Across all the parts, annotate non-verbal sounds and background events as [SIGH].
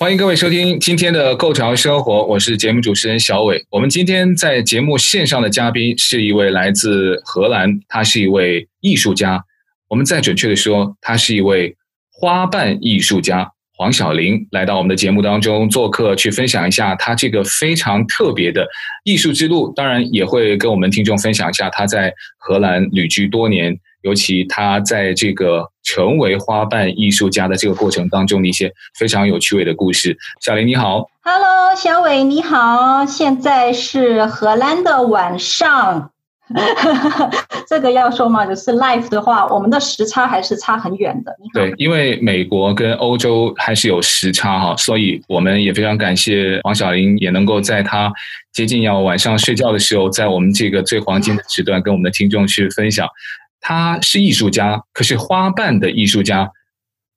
欢迎各位收听今天的《构桥生活》，我是节目主持人小伟。我们今天在节目线上的嘉宾是一位来自荷兰，他是一位艺术家。我们再准确的说，他是一位花瓣艺术家黄晓玲，来到我们的节目当中做客，去分享一下他这个非常特别的艺术之路。当然，也会跟我们听众分享一下他在荷兰旅居多年，尤其他在这个成为花瓣艺术家的这个过程当中的一些非常有趣味的故事。小林你好，Hello，小伟你好，现在是荷兰的晚上。[LAUGHS] 这个要说嘛，就是 Life 的话，我们的时差还是差很远的。对，因为美国跟欧洲还是有时差哈，所以我们也非常感谢黄小林，也能够在他接近要晚上睡觉的时候，在我们这个最黄金的时段，跟我们的听众去分享。他是艺术家，可是花瓣的艺术家，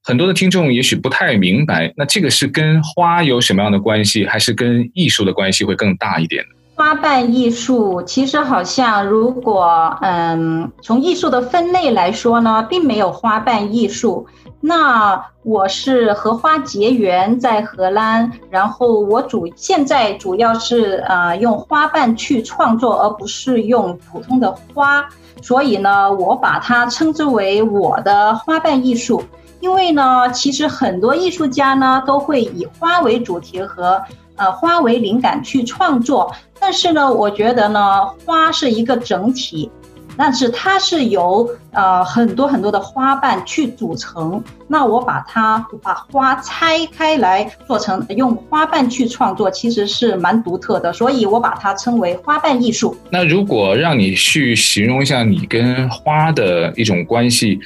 很多的听众也许不太明白，那这个是跟花有什么样的关系，还是跟艺术的关系会更大一点？花瓣艺术其实好像，如果嗯，从艺术的分类来说呢，并没有花瓣艺术。那我是和花结缘在荷兰，然后我主现在主要是呃用花瓣去创作，而不是用普通的花。所以呢，我把它称之为我的花瓣艺术。因为呢，其实很多艺术家呢都会以花为主题和。呃，花为灵感去创作，但是呢，我觉得呢，花是一个整体，但是它是由呃很多很多的花瓣去组成。那我把它把花拆开来做成用花瓣去创作，其实是蛮独特的，所以我把它称为花瓣艺术。那如果让你去形容一下你跟花的一种关系，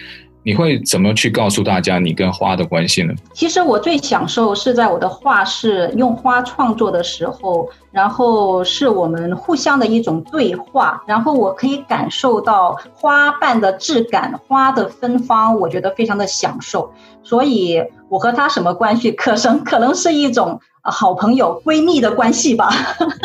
你会怎么去告诉大家你跟花的关系呢？其实我最享受是在我的画室用花创作的时候，然后是我们互相的一种对话，然后我可以感受到花瓣的质感、花的芬芳，我觉得非常的享受。所以我和他什么关系？可能可能是一种好朋友、闺蜜的关系吧。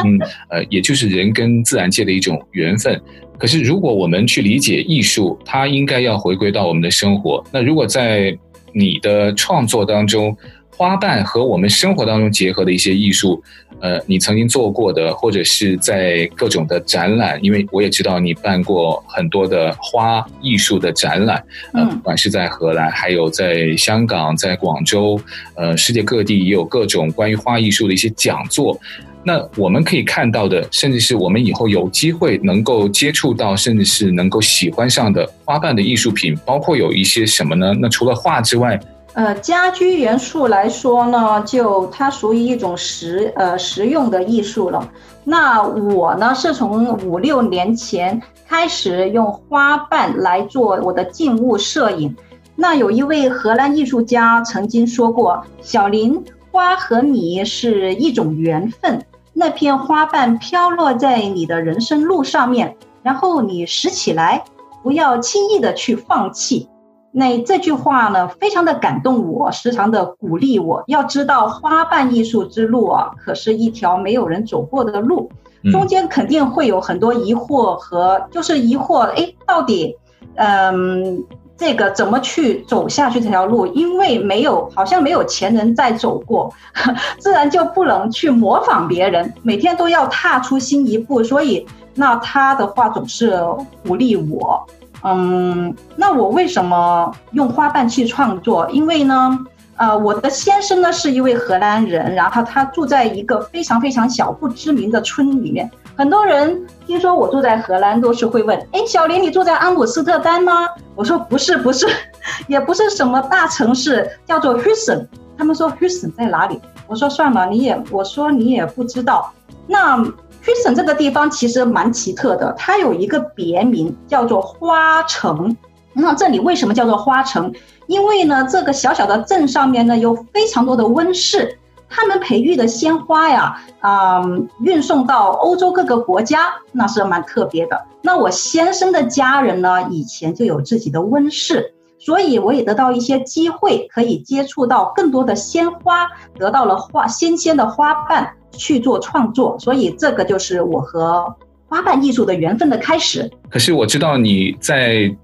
嗯，呃，也就是人跟自然界的一种缘分。可是，如果我们去理解艺术，它应该要回归到我们的生活。那如果在你的创作当中，花瓣和我们生活当中结合的一些艺术，呃，你曾经做过的，或者是在各种的展览，因为我也知道你办过很多的花艺术的展览，呃，不管是在荷兰，还有在香港、在广州，呃，世界各地也有各种关于花艺术的一些讲座。那我们可以看到的，甚至是我们以后有机会能够接触到，甚至是能够喜欢上的花瓣的艺术品，包括有一些什么呢？那除了画之外，呃，家居元素来说呢，就它属于一种实呃实用的艺术了。那我呢，是从五六年前开始用花瓣来做我的静物摄影。那有一位荷兰艺术家曾经说过：“小林，花和你是一种缘分。”那片花瓣飘落在你的人生路上面，然后你拾起来，不要轻易的去放弃。那这句话呢，非常的感动我，时常的鼓励我。要知道，花瓣艺术之路啊，可是一条没有人走过的路，中间肯定会有很多疑惑和，就是疑惑，哎，到底，嗯。这个怎么去走下去这条路？因为没有，好像没有前人在走过，[LAUGHS] 自然就不能去模仿别人。每天都要踏出新一步，所以那他的话总是鼓励我。嗯，那我为什么用花瓣去创作？因为呢，呃，我的先生呢是一位荷兰人，然后他住在一个非常非常小不知名的村里面。很多人听说我住在荷兰，都是会问：“哎，小林，你住在阿姆斯特丹吗？”我说：“不是，不是，[LAUGHS] 也不是什么大城市，叫做 Huissen。”他们说：“Huissen 在哪里？”我说：“算了，你也，我说你也不知道。”那 Huissen 这个地方其实蛮奇特的，它有一个别名叫做花城。那这里为什么叫做花城？因为呢，这个小小的镇上面呢，有非常多的温室。他们培育的鲜花呀，嗯，运送到欧洲各个国家，那是蛮特别的。那我先生的家人呢，以前就有自己的温室，所以我也得到一些机会，可以接触到更多的鲜花，得到了花新鲜的花瓣去做创作。所以这个就是我和花瓣艺术的缘分的开始。可是我知道你在。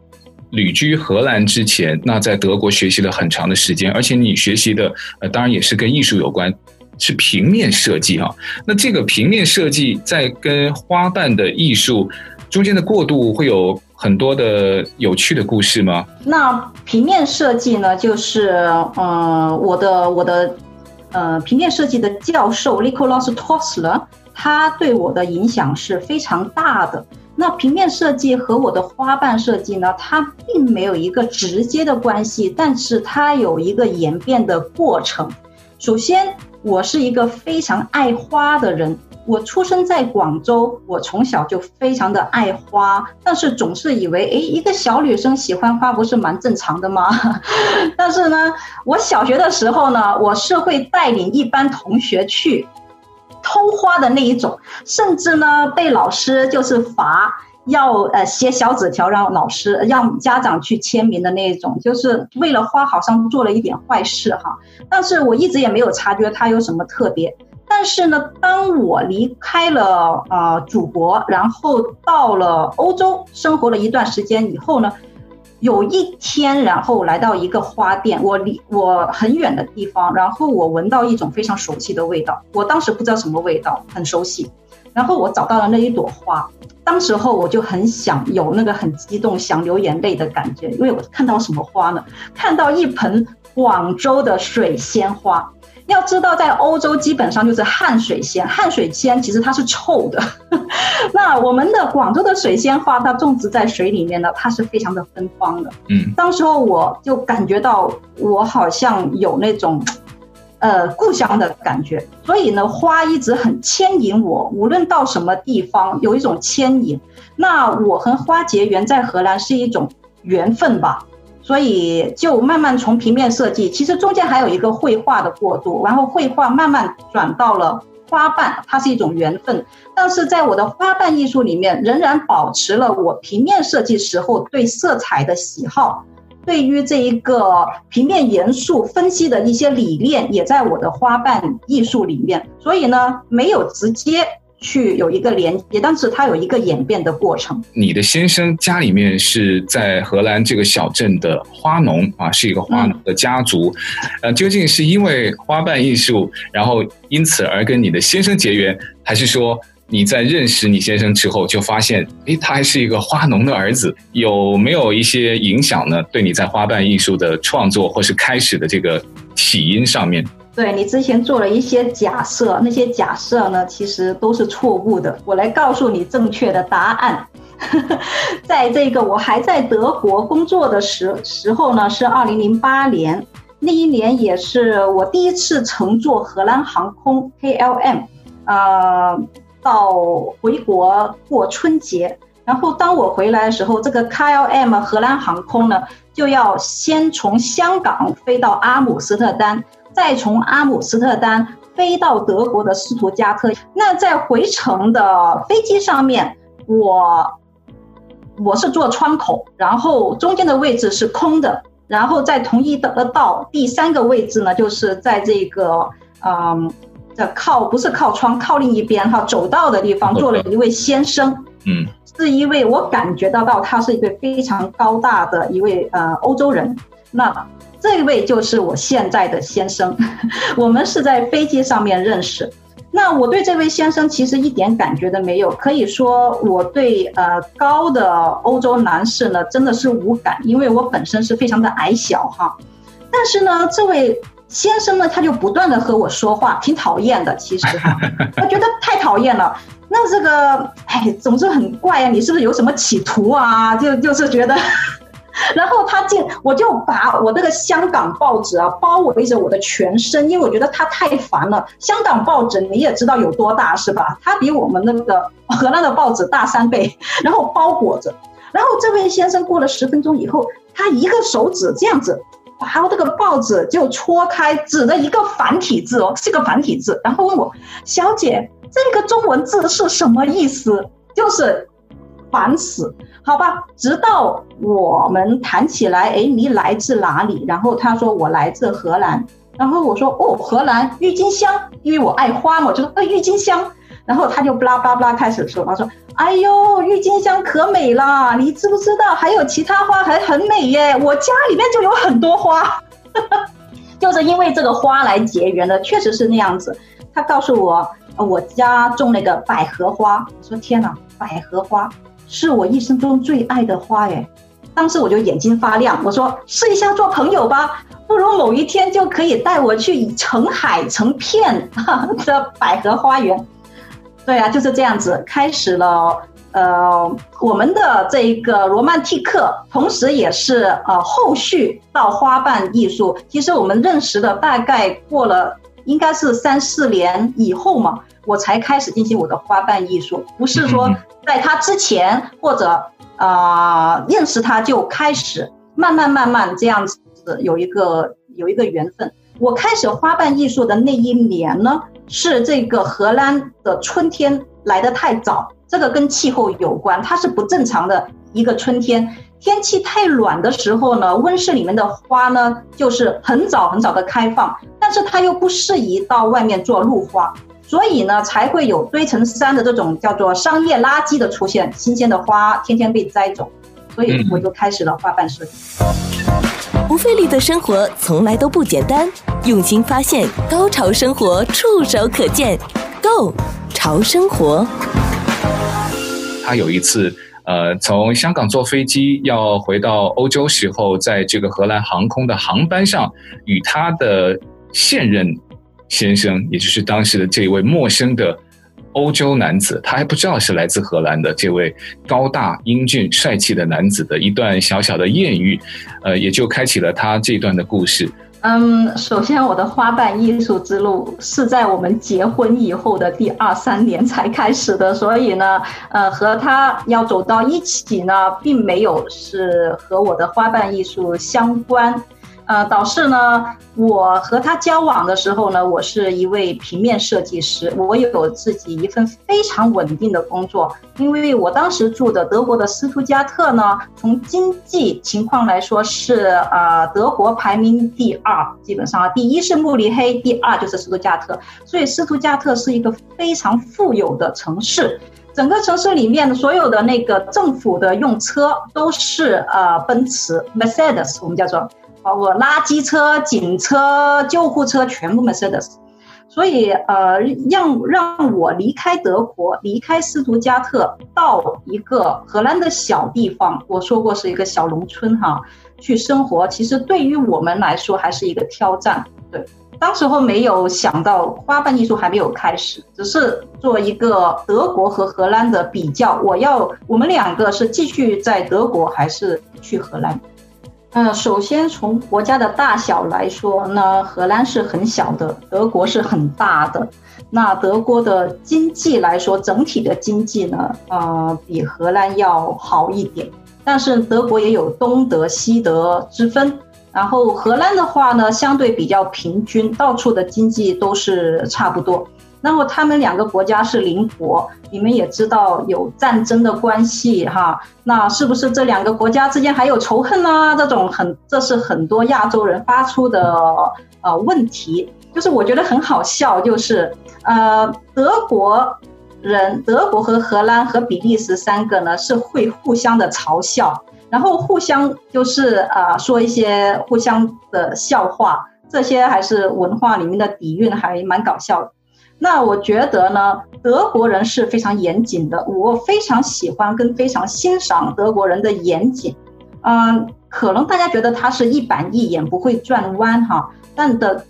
旅居荷兰之前，那在德国学习了很长的时间，而且你学习的呃，当然也是跟艺术有关，是平面设计哈。那这个平面设计在跟花瓣的艺术中间的过渡，会有很多的有趣的故事吗？那平面设计呢，就是、呃，我的我的呃，平面设计的教授 Nikolaus Tosler，他对我的影响是非常大的。那平面设计和我的花瓣设计呢，它并没有一个直接的关系，但是它有一个演变的过程。首先，我是一个非常爱花的人，我出生在广州，我从小就非常的爱花，但是总是以为，诶，一个小女生喜欢花不是蛮正常的吗？[LAUGHS] 但是呢，我小学的时候呢，我是会带领一班同学去。偷花的那一种，甚至呢被老师就是罚要呃写小纸条让老师让家长去签名的那一种，就是为了花好像做了一点坏事哈。但是我一直也没有察觉它有什么特别。但是呢，当我离开了呃祖国，然后到了欧洲生活了一段时间以后呢。有一天，然后来到一个花店，我离我很远的地方，然后我闻到一种非常熟悉的味道。我当时不知道什么味道，很熟悉。然后我找到了那一朵花，当时候我就很想有那个很激动、想流眼泪的感觉，因为我看到什么花呢？看到一盆广州的水仙花。要知道，在欧洲基本上就是汗水仙，汗水仙其实它是臭的。[LAUGHS] 那我们的广州的水仙花，它种植在水里面呢，它是非常的芬芳的。嗯，当时候我就感觉到我好像有那种，呃，故乡的感觉。所以呢，花一直很牵引我，无论到什么地方，有一种牵引。那我和花结缘在荷兰是一种缘分吧。所以就慢慢从平面设计，其实中间还有一个绘画的过渡，然后绘画慢慢转到了花瓣，它是一种缘分。但是在我的花瓣艺术里面，仍然保持了我平面设计时候对色彩的喜好，对于这一个平面元素分析的一些理念，也在我的花瓣艺术里面。所以呢，没有直接。去有一个连接，但是它有一个演变的过程。你的先生家里面是在荷兰这个小镇的花农啊，是一个花农的家族。呃，究竟是因为花瓣艺术，然后因此而跟你的先生结缘，还是说你在认识你先生之后就发现，诶，他还是一个花农的儿子？有没有一些影响呢？对你在花瓣艺术的创作或是开始的这个起因上面？对，你之前做了一些假设，那些假设呢，其实都是错误的。我来告诉你正确的答案。[LAUGHS] 在这个我还在德国工作的时时候呢，是二零零八年，那一年也是我第一次乘坐荷兰航空 KLM，呃，到回国过春节。然后当我回来的时候，这个 KLM 荷兰航空呢，就要先从香港飞到阿姆斯特丹。再从阿姆斯特丹飞到德国的斯图加特，那在回程的飞机上面，我我是坐窗口，然后中间的位置是空的，然后在同一的道第三个位置呢，就是在这个嗯的靠不是靠窗靠另一边哈走道的地方坐了一位先生，嗯，是一位我感觉得到他是一个非常高大的一位呃欧洲人，那。这位就是我现在的先生，[LAUGHS] 我们是在飞机上面认识。那我对这位先生其实一点感觉都没有，可以说我对呃高的欧洲男士呢真的是无感，因为我本身是非常的矮小哈。但是呢，这位先生呢他就不断的和我说话，挺讨厌的。其实哈，[LAUGHS] 我觉得太讨厌了。那这个哎，总之很怪啊，你是不是有什么企图啊？就就是觉得。[LAUGHS] 然后他进，我就把我这个香港报纸啊包围着我的全身，因为我觉得他太烦了。香港报纸你也知道有多大是吧？它比我们那个 [LAUGHS] 荷兰的报纸大三倍，然后包裹着。然后这位先生过了十分钟以后，他一个手指这样子把这个报纸就戳开，指着一个繁体字哦，是个繁体字，然后问我：“小姐，这个中文字是什么意思？”就是“烦死”，好吧。直到我们谈起来，哎，你来自哪里？然后他说我来自荷兰，然后我说哦，荷兰郁金香，因为我爱花嘛，我就说呃郁金香。然后他就巴拉巴拉开始说，他说：“哎呦，郁金香可美了，你知不知道还有其他花还很美耶？我家里面就有很多花，[LAUGHS] 就是因为这个花来结缘的，确实是那样子。”他告诉我，我家种那个百合花。我说：“天哪，百合花是我一生中最爱的花耶！”当时我就眼睛发亮，我说：“试一下做朋友吧，不如某一天就可以带我去成海成片的百合花园。”对啊，就是这样子开始了。呃，我们的这一个罗曼蒂克，同时也是呃后续到花瓣艺术。其实我们认识的大概过了，应该是三四年以后嘛，我才开始进行我的花瓣艺术。不是说在他之前或者啊、呃、认识他就开始，慢慢慢慢这样子有一个有一个缘分。我开始花瓣艺术的那一年呢，是这个荷兰的春天来得太早，这个跟气候有关，它是不正常的一个春天，天气太暖的时候呢，温室里面的花呢就是很早很早的开放，但是它又不适宜到外面做露花，所以呢才会有堆成山的这种叫做商业垃圾的出现，新鲜的花天天被摘走，所以我就开始了花瓣设计。不费力的生活从来都不简单，用心发现，高潮生活触手可见，Go 潮生活。他有一次，呃，从香港坐飞机要回到欧洲时候，在这个荷兰航空的航班上，与他的现任先生，也就是当时的这位陌生的。欧洲男子，他还不知道是来自荷兰的这位高大英俊帅气的男子的一段小小的艳遇，呃，也就开启了他这段的故事。嗯，首先我的花瓣艺术之路是在我们结婚以后的第二三年才开始的，所以呢，呃，和他要走到一起呢，并没有是和我的花瓣艺术相关。呃，导师呢，我和他交往的时候呢，我是一位平面设计师，我有自己一份非常稳定的工作。因为我当时住的德国的斯图加特呢，从经济情况来说是呃德国排名第二，基本上第一是慕尼黑，第二就是斯图加特，所以斯图加特是一个非常富有的城市。整个城市里面的所有的那个政府的用车都是呃奔驰，Mercedes，我们叫做。包括垃圾车、警车、救护车，全部 Mercedes。所以，呃，让让我离开德国，离开斯图加特，到一个荷兰的小地方，我说过是一个小农村哈，去生活，其实对于我们来说还是一个挑战。对，当时候没有想到花瓣艺术还没有开始，只是做一个德国和荷兰的比较。我要我们两个是继续在德国，还是去荷兰？嗯，首先从国家的大小来说呢，荷兰是很小的，德国是很大的。那德国的经济来说，整体的经济呢，呃，比荷兰要好一点。但是德国也有东德、西德之分。然后荷兰的话呢，相对比较平均，到处的经济都是差不多。然后他们两个国家是邻国，你们也知道有战争的关系哈，那是不是这两个国家之间还有仇恨呢？这种很，这是很多亚洲人发出的呃问题，就是我觉得很好笑，就是呃德国人，德国和荷兰和比利时三个呢是会互相的嘲笑，然后互相就是呃说一些互相的笑话，这些还是文化里面的底蕴，还蛮搞笑的。那我觉得呢，德国人是非常严谨的，我非常喜欢跟非常欣赏德国人的严谨。嗯，可能大家觉得他是一板一眼，不会转弯哈，但的，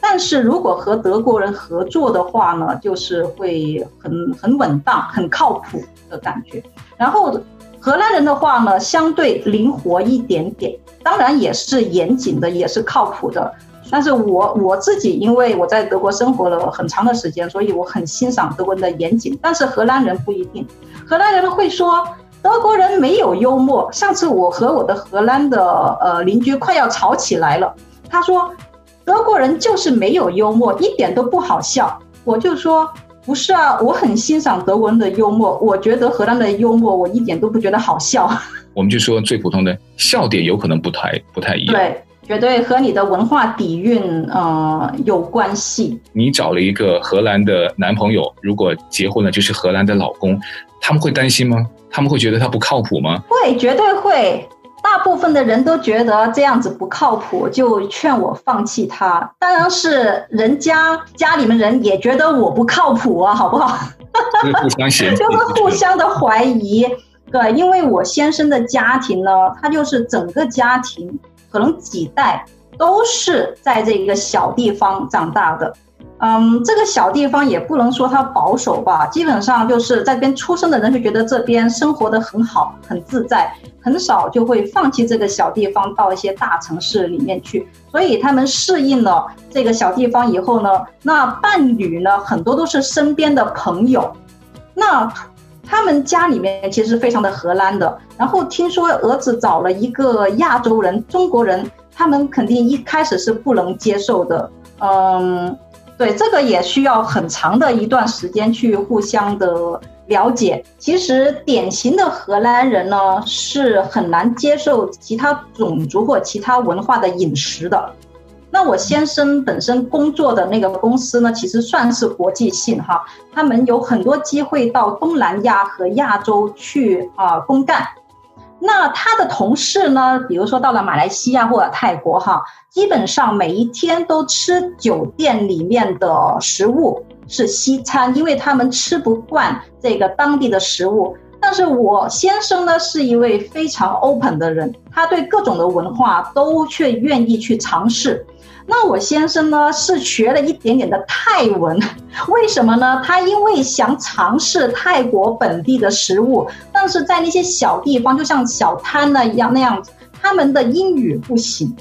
但是如果和德国人合作的话呢，就是会很很稳当、很靠谱的感觉。然后荷兰人的话呢，相对灵活一点点，当然也是严谨的，也是靠谱的。但是我我自己，因为我在德国生活了很长的时间，所以我很欣赏德国人的严谨。但是荷兰人不一定，荷兰人会说，德国人没有幽默。上次我和我的荷兰的呃邻居快要吵起来了，他说德国人就是没有幽默，一点都不好笑。我就说不是啊，我很欣赏德国人的幽默，我觉得荷兰的幽默我一点都不觉得好笑。我们就说最普通的笑点有可能不太不太一样。对。绝对和你的文化底蕴呃有关系。你找了一个荷兰的男朋友，如果结婚了就是荷兰的老公，他们会担心吗？他们会觉得他不靠谱吗？会，绝对会。大部分的人都觉得这样子不靠谱，就劝我放弃他。当然是人家家里面人也觉得我不靠谱啊，好不好？就是互相嫌弃，[LAUGHS] 就是互相的怀疑。对，因为我先生的家庭呢，他就是整个家庭。可能几代都是在这一个小地方长大的，嗯，这个小地方也不能说它保守吧，基本上就是在这边出生的人就觉得这边生活得很好，很自在，很少就会放弃这个小地方到一些大城市里面去。所以他们适应了这个小地方以后呢，那伴侣呢，很多都是身边的朋友，那。他们家里面其实非常的荷兰的，然后听说儿子找了一个亚洲人，中国人，他们肯定一开始是不能接受的。嗯，对，这个也需要很长的一段时间去互相的了解。其实典型的荷兰人呢，是很难接受其他种族或其他文化的饮食的。那我先生本身工作的那个公司呢，其实算是国际性哈，他们有很多机会到东南亚和亚洲去啊公干。那他的同事呢，比如说到了马来西亚或者泰国哈，基本上每一天都吃酒店里面的食物，是西餐，因为他们吃不惯这个当地的食物。但是我先生呢，是一位非常 open 的人，他对各种的文化都却愿意去尝试。那我先生呢，是学了一点点的泰文，为什么呢？他因为想尝试泰国本地的食物，但是在那些小地方，就像小摊呢一样那样子，他们的英语不行，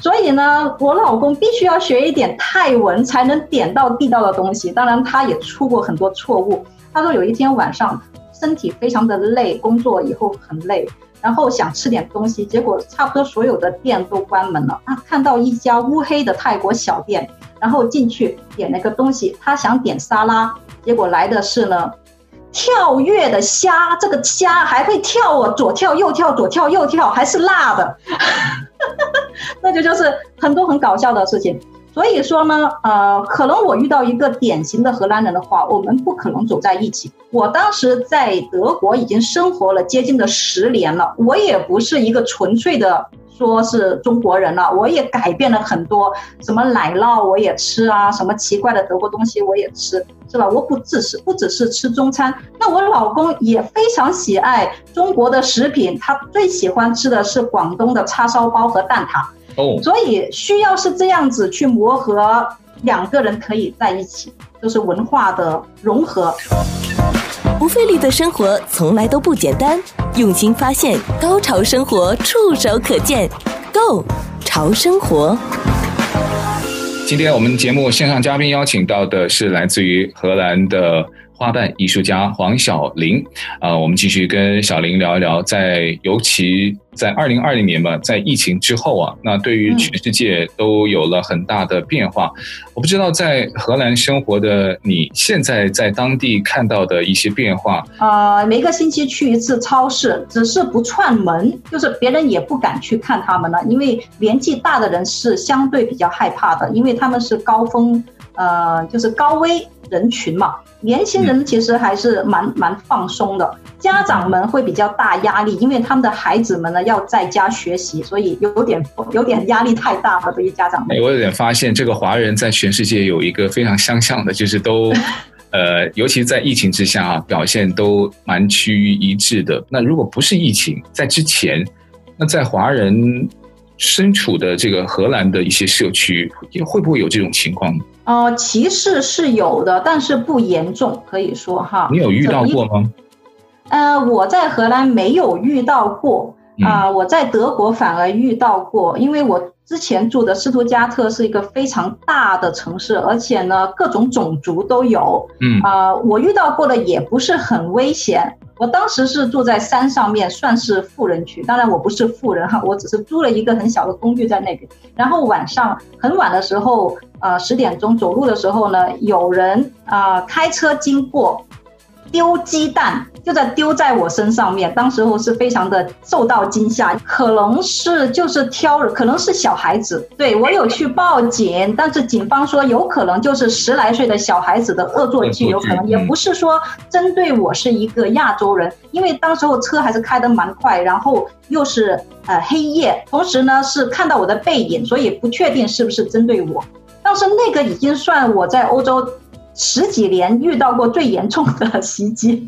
所以呢，我老公必须要学一点泰文，才能点到地道的东西。当然，他也出过很多错误。他说有一天晚上，身体非常的累，工作以后很累。然后想吃点东西，结果差不多所有的店都关门了。他看到一家乌黑的泰国小店，然后进去点了个东西。他想点沙拉，结果来的是呢，跳跃的虾。这个虾还会跳啊，左跳右跳，左跳右跳，还是辣的。[LAUGHS] 那就就是很多很搞笑的事情。所以说呢，呃，可能我遇到一个典型的荷兰人的话，我们不可能走在一起。我当时在德国已经生活了接近的十年了，我也不是一个纯粹的说是中国人了，我也改变了很多，什么奶酪我也吃啊，什么奇怪的德国东西我也吃，是吧？我不只是不只是吃中餐，那我老公也非常喜爱中国的食品，他最喜欢吃的是广东的叉烧包和蛋挞。哦，所以需要是这样子去磨合，两个人可以在一起，就是文化的融合。不费力的生活从来都不简单，用心发现，高潮生活触手可见，Go 潮生活。今天我们节目线上嘉宾邀请到的是来自于荷兰的。花瓣艺术家黄晓玲，啊、我们继续跟小玲聊一聊，在尤其在二零二零年吧，在疫情之后啊，那对于全世界都有了很大的变化。我不知道在荷兰生活的你，现在在当地看到的一些变化。啊、呃，每个星期去一次超市，只是不串门，就是别人也不敢去看他们了，因为年纪大的人是相对比较害怕的，因为他们是高峰，呃，就是高危人群嘛。年轻人其实还是蛮蛮放松的，家长们会比较大压力，因为他们的孩子们呢要在家学习，所以有点有点压力太大了，对于家长们。我有点发现，这个华人在全世界有一个非常相像的，就是都，[LAUGHS] 呃，尤其在疫情之下啊，表现都蛮趋于一致的。那如果不是疫情，在之前，那在华人身处的这个荷兰的一些社区，会不会有这种情况呢？呃，歧视是有的，但是不严重，可以说哈。你有遇到过吗？呃，我在荷兰没有遇到过啊，呃，我在德国反而遇到过，因为我之前住的斯图加特是一个非常大的城市，而且呢，各种种族都有。嗯啊，呃，我遇到过的也不是很危险。我当时是住在山上面，算是富人区。当然我不是富人哈，我只是租了一个很小的公寓在那边。然后晚上很晚的时候，呃，十点钟走路的时候呢，有人啊，开车经过。丢鸡蛋就在丢在我身上面，当时候是非常的受到惊吓，可能是就是挑，可能是小孩子。对，我有去报警，但是警方说有可能就是十来岁的小孩子的恶作剧，有可能也不是说针对我是一个亚洲人，因为当时候车还是开得蛮快，然后又是呃黑夜，同时呢是看到我的背影，所以不确定是不是针对我。但是那个已经算我在欧洲。十几年遇到过最严重的袭击，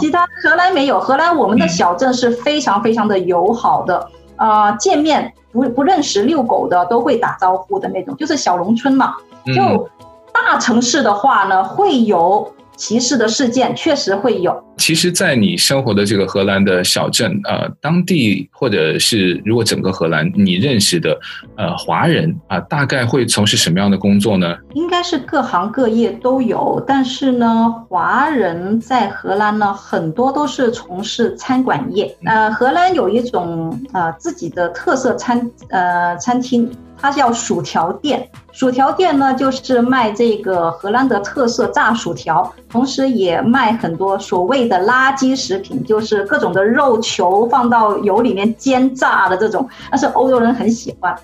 其他荷兰没有。荷兰我们的小镇是非常非常的友好的，啊、呃，见面不不认识遛狗的都会打招呼的那种，就是小农村嘛。就大城市的话呢，会有。歧视的事件确实会有。其实，在你生活的这个荷兰的小镇，呃，当地或者是如果整个荷兰你认识的，呃，华人啊，呃，大概会从事什么样的工作呢？应该是各行各业都有，但是呢，华人在荷兰呢，很多都是从事餐馆业。呃，荷兰有一种呃自己的特色餐呃餐厅。它叫薯条店，薯条店呢就是卖这个荷兰的特色炸薯条，同时也卖很多所谓的垃圾食品，就是各种的肉球放到油里面煎炸的这种，但是欧洲人很喜欢。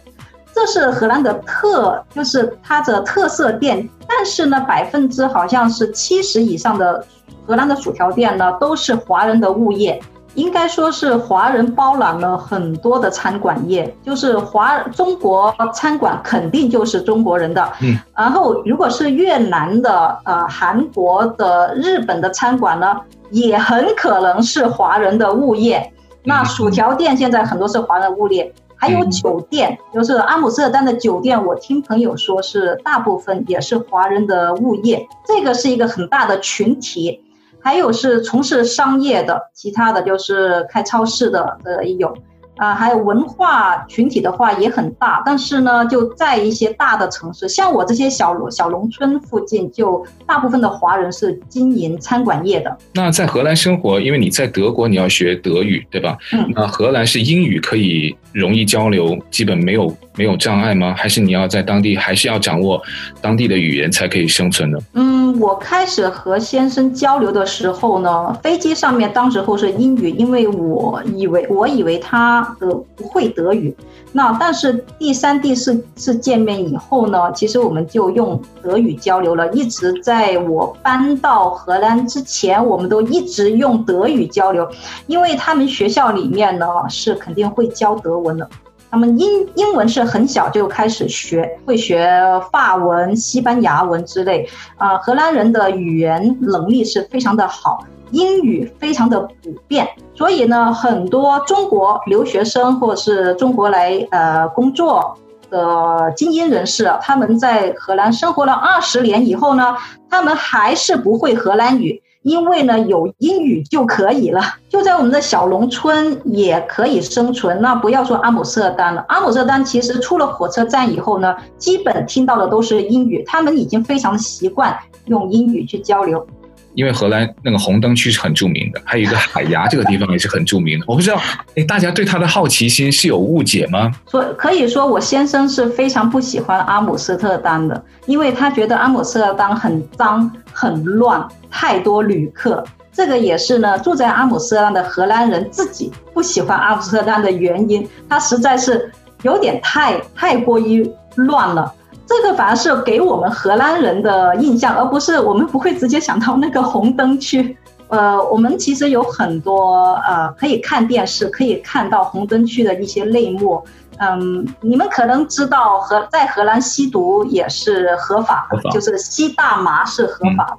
这是荷兰的特，就是它的特色店，但是呢，百分之好像是七十以上的荷兰的薯条店呢都是华人的物业。应该说是华人包揽了很多的餐馆业，就是华中国餐馆肯定就是中国人的，嗯，然后如果是越南的、呃韩国的、日本的餐馆呢，也很可能是华人的物业。那薯条店现在很多是华人物业，还有酒店，就是阿姆斯特丹的酒店，我听朋友说是大部分也是华人的物业，这个是一个很大的群体。还有是从事商业的，其他的就是开超市的的也有。啊，还有文化群体的话也很大，但是呢，就在一些大的城市，像我这些小小农村附近，就大部分的华人是经营餐馆业的。那在荷兰生活，因为你在德国，你要学德语，对吧？嗯。那荷兰是英语可以容易交流，基本没有没有障碍吗？还是你要在当地还是要掌握当地的语言才可以生存呢？嗯，我开始和先生交流的时候呢，飞机上面当时候是英语，因为我以为我以为他。德不会德语，那但是第三、第四次见面以后呢，其实我们就用德语交流了。一直在我搬到荷兰之前，我们都一直用德语交流，因为他们学校里面呢是肯定会教德文的。他们英英文是很小就开始学，会学法文、西班牙文之类。啊，荷兰人的语言能力是非常的好。英语非常的普遍，所以呢，很多中国留学生或者是中国来呃工作的精英人士，他们在荷兰生活了二十年以后呢，他们还是不会荷兰语，因为呢有英语就可以了，就在我们的小农村也可以生存。那不要说阿姆斯特丹了，阿姆斯特丹其实出了火车站以后呢，基本听到的都是英语，他们已经非常习惯用英语去交流。因为荷兰那个红灯区是很著名的，还有一个海牙这个地方也是很著名的。我不知道，哎，大家对他的好奇心是有误解吗？所可以说，我先生是非常不喜欢阿姆斯特丹的，因为他觉得阿姆斯特丹很脏、很乱，太多旅客。这个也是呢，住在阿姆斯特丹的荷兰人自己不喜欢阿姆斯特丹的原因。他实在是有点太太过于乱了。这个反而是给我们荷兰人的印象，而不是我们不会直接想到那个红灯区。呃，我们其实有很多呃可以看电视，可以看到红灯区的一些内幕。嗯，你们可能知道荷在荷兰吸毒也是合法的，法，就是吸大麻是合法的。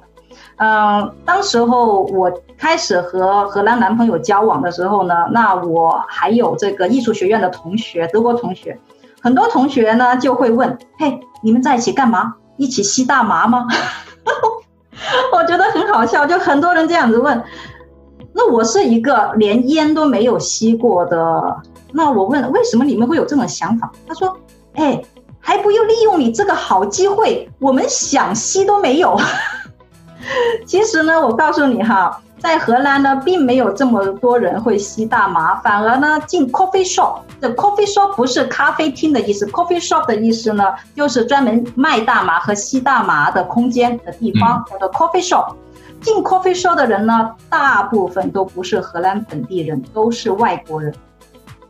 嗯，嗯，当时候我开始和荷兰男朋友交往的时候呢，那我还有这个艺术学院的同学，德国同学。很多同学呢就会问：“嘿，你们在一起干嘛？一起吸大麻吗？” [LAUGHS] 我觉得很好笑，就很多人这样子问。那我是一个连烟都没有吸过的，那我问为什么你们会有这种想法？他说：“哎，还不用利用你这个好机会，我们想吸都没有。” [LAUGHS] 其实呢，我告诉你哈，在荷兰呢，并没有这么多人会吸大麻，反而呢，进 coffee shop，这 coffee shop 不是咖啡厅的意思，coffee shop 的意思呢，就是专门卖大麻和吸大麻的空间的地方，叫做 coffee shop。进 coffee shop 的人呢，大部分都不是荷兰本地人，都是外国人。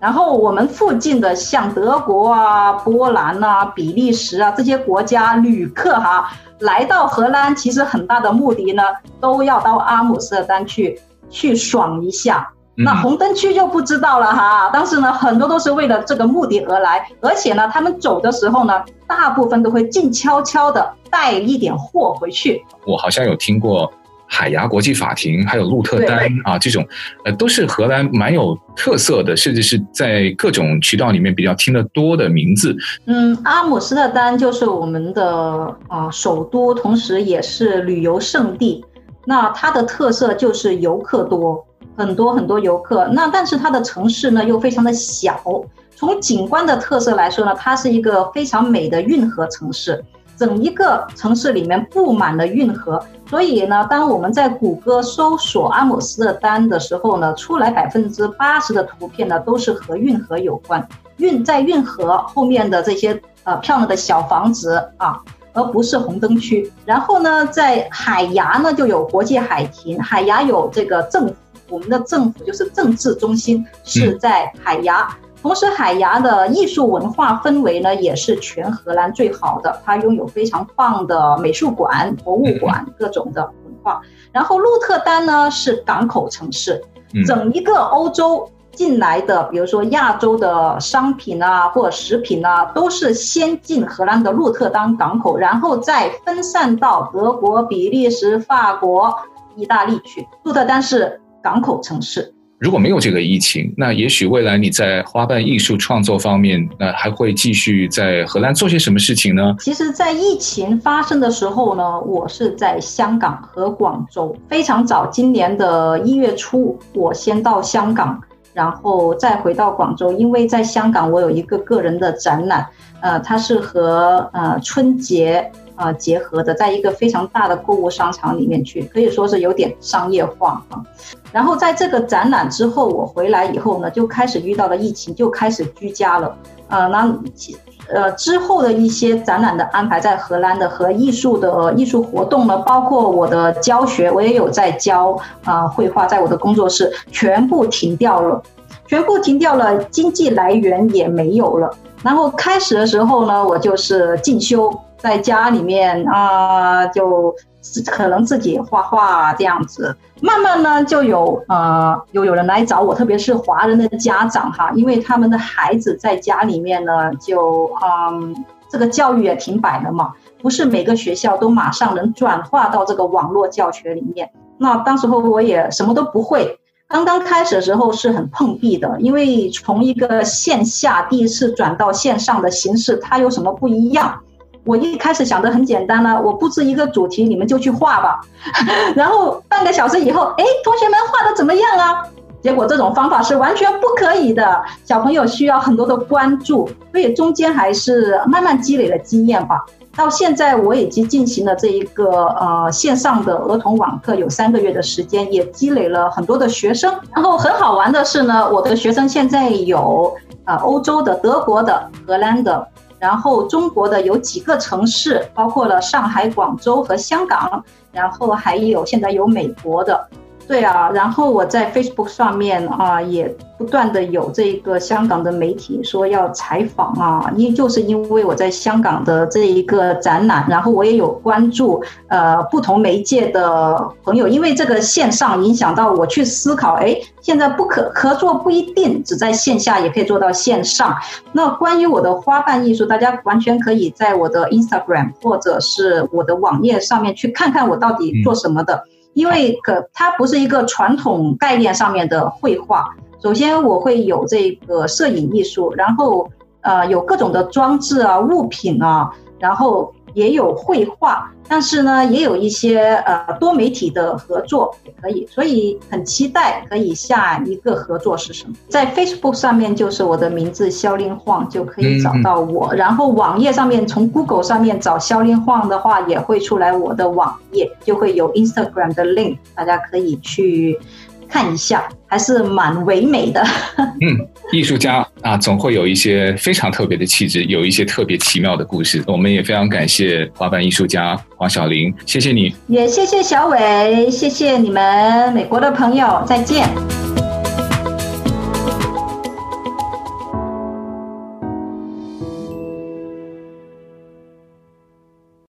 然后我们附近的像德国啊、波兰啊、比利时啊这些国家旅客哈。来到荷兰，其实很大的目的呢，都要到阿姆斯特丹去去爽一下。那红灯区就不知道了哈。但是呢，很多都是为了这个目的而来，而且呢，他们走的时候呢，大部分都会静悄悄的带一点货回去。我好像有听过。海牙国际法庭，还有鹿特丹啊，这种，呃，都是荷兰蛮有特色的，甚至是在各种渠道里面比较听得多的名字。嗯，阿姆斯特丹就是我们的啊、呃、首都，同时也是旅游胜地。那它的特色就是游客多，很多很多游客。那但是它的城市呢又非常的小。从景观的特色来说呢，它是一个非常美的运河城市。整一个城市里面布满了运河，所以呢，当我们在谷歌搜索阿姆斯特丹的时候呢，出来百分之八十的图片呢都是和运河有关，运在运河后面的这些呃漂亮的小房子啊，而不是红灯区。然后呢，在海牙呢就有国际海庭，海牙有这个政府，我们的政府就是政治中心是在海牙。嗯同时，海牙的艺术文化氛围呢，也是全荷兰最好的。它拥有非常棒的美术馆、博物馆，各种的文化。然后，鹿特丹呢是港口城市，整一个欧洲进来的，比如说亚洲的商品啊，或者食品啊，都是先进荷兰的鹿特丹港口，然后再分散到德国、比利时、法国、意大利去。鹿特丹是港口城市。如果没有这个疫情，那也许未来你在花瓣艺术创作方面，那还会继续在荷兰做些什么事情呢？其实，在疫情发生的时候呢，我是在香港和广州。非常早，今年的一月初，我先到香港，然后再回到广州，因为在香港我有一个个人的展览，呃，它是和呃春节。啊、呃，结合的，在一个非常大的购物商场里面去，可以说是有点商业化啊。然后在这个展览之后，我回来以后呢，就开始遇到了疫情，就开始居家了。呃，那呃之后的一些展览的安排，在荷兰的和艺术的艺术活动呢，包括我的教学，我也有在教啊、绘画，在我的工作室全部停掉了，全部停掉了，经济来源也没有了。然后开始的时候呢，我就是进修。在家里面啊、呃，就可能自己画画这样子，慢慢呢就有呃有有人来找我，特别是华人的家长哈，因为他们的孩子在家里面呢，就嗯这个教育也停摆了嘛，不是每个学校都马上能转化到这个网络教学里面。那当时候我也什么都不会，刚刚开始的时候是很碰壁的，因为从一个线下第一次转到线上的形式，它有什么不一样？我一开始想的很简单了，我布置一个主题，你们就去画吧。[LAUGHS] 然后半个小时以后，哎，同学们画的怎么样啊？结果这种方法是完全不可以的，小朋友需要很多的关注，所以中间还是慢慢积累了经验吧。到现在我已经进行了这一个呃线上的儿童网课有三个月的时间，也积累了很多的学生。然后很好玩的是呢，我的学生现在有、呃、欧洲的、德国的、荷兰的。然后中国的有几个城市，包括了上海、广州和香港，然后还有现在有美国的。对啊，然后我在 Facebook 上面啊，也不断的有这个香港的媒体说要采访啊，因就是因为我在香港的这一个展览，然后我也有关注呃不同媒介的朋友，因为这个线上影响到我去思考，哎，现在不可合作不一定只在线下，也可以做到线上。那关于我的花瓣艺术，大家完全可以在我的 Instagram 或者是我的网页上面去看看我到底做什么的。嗯因为可它不是一个传统概念上面的绘画。首先我会有这个摄影艺术，然后呃有各种的装置啊物品啊，然后也有绘画，但是呢，也有一些呃多媒体的合作也可以，所以很期待可以下一个合作是什么？在 Facebook 上面就是我的名字肖令晃就可以找到我，嗯、然后网页上面从 Google 上面找肖令晃的话也会出来我的网页，就会有 Instagram 的 link，大家可以去。看一下，还是蛮唯美的。[LAUGHS] 嗯，艺术家啊，总会有一些非常特别的气质，有一些特别奇妙的故事。我们也非常感谢滑板艺术家黄晓玲，谢谢你，也谢谢小伟，谢谢你们美国的朋友，再见。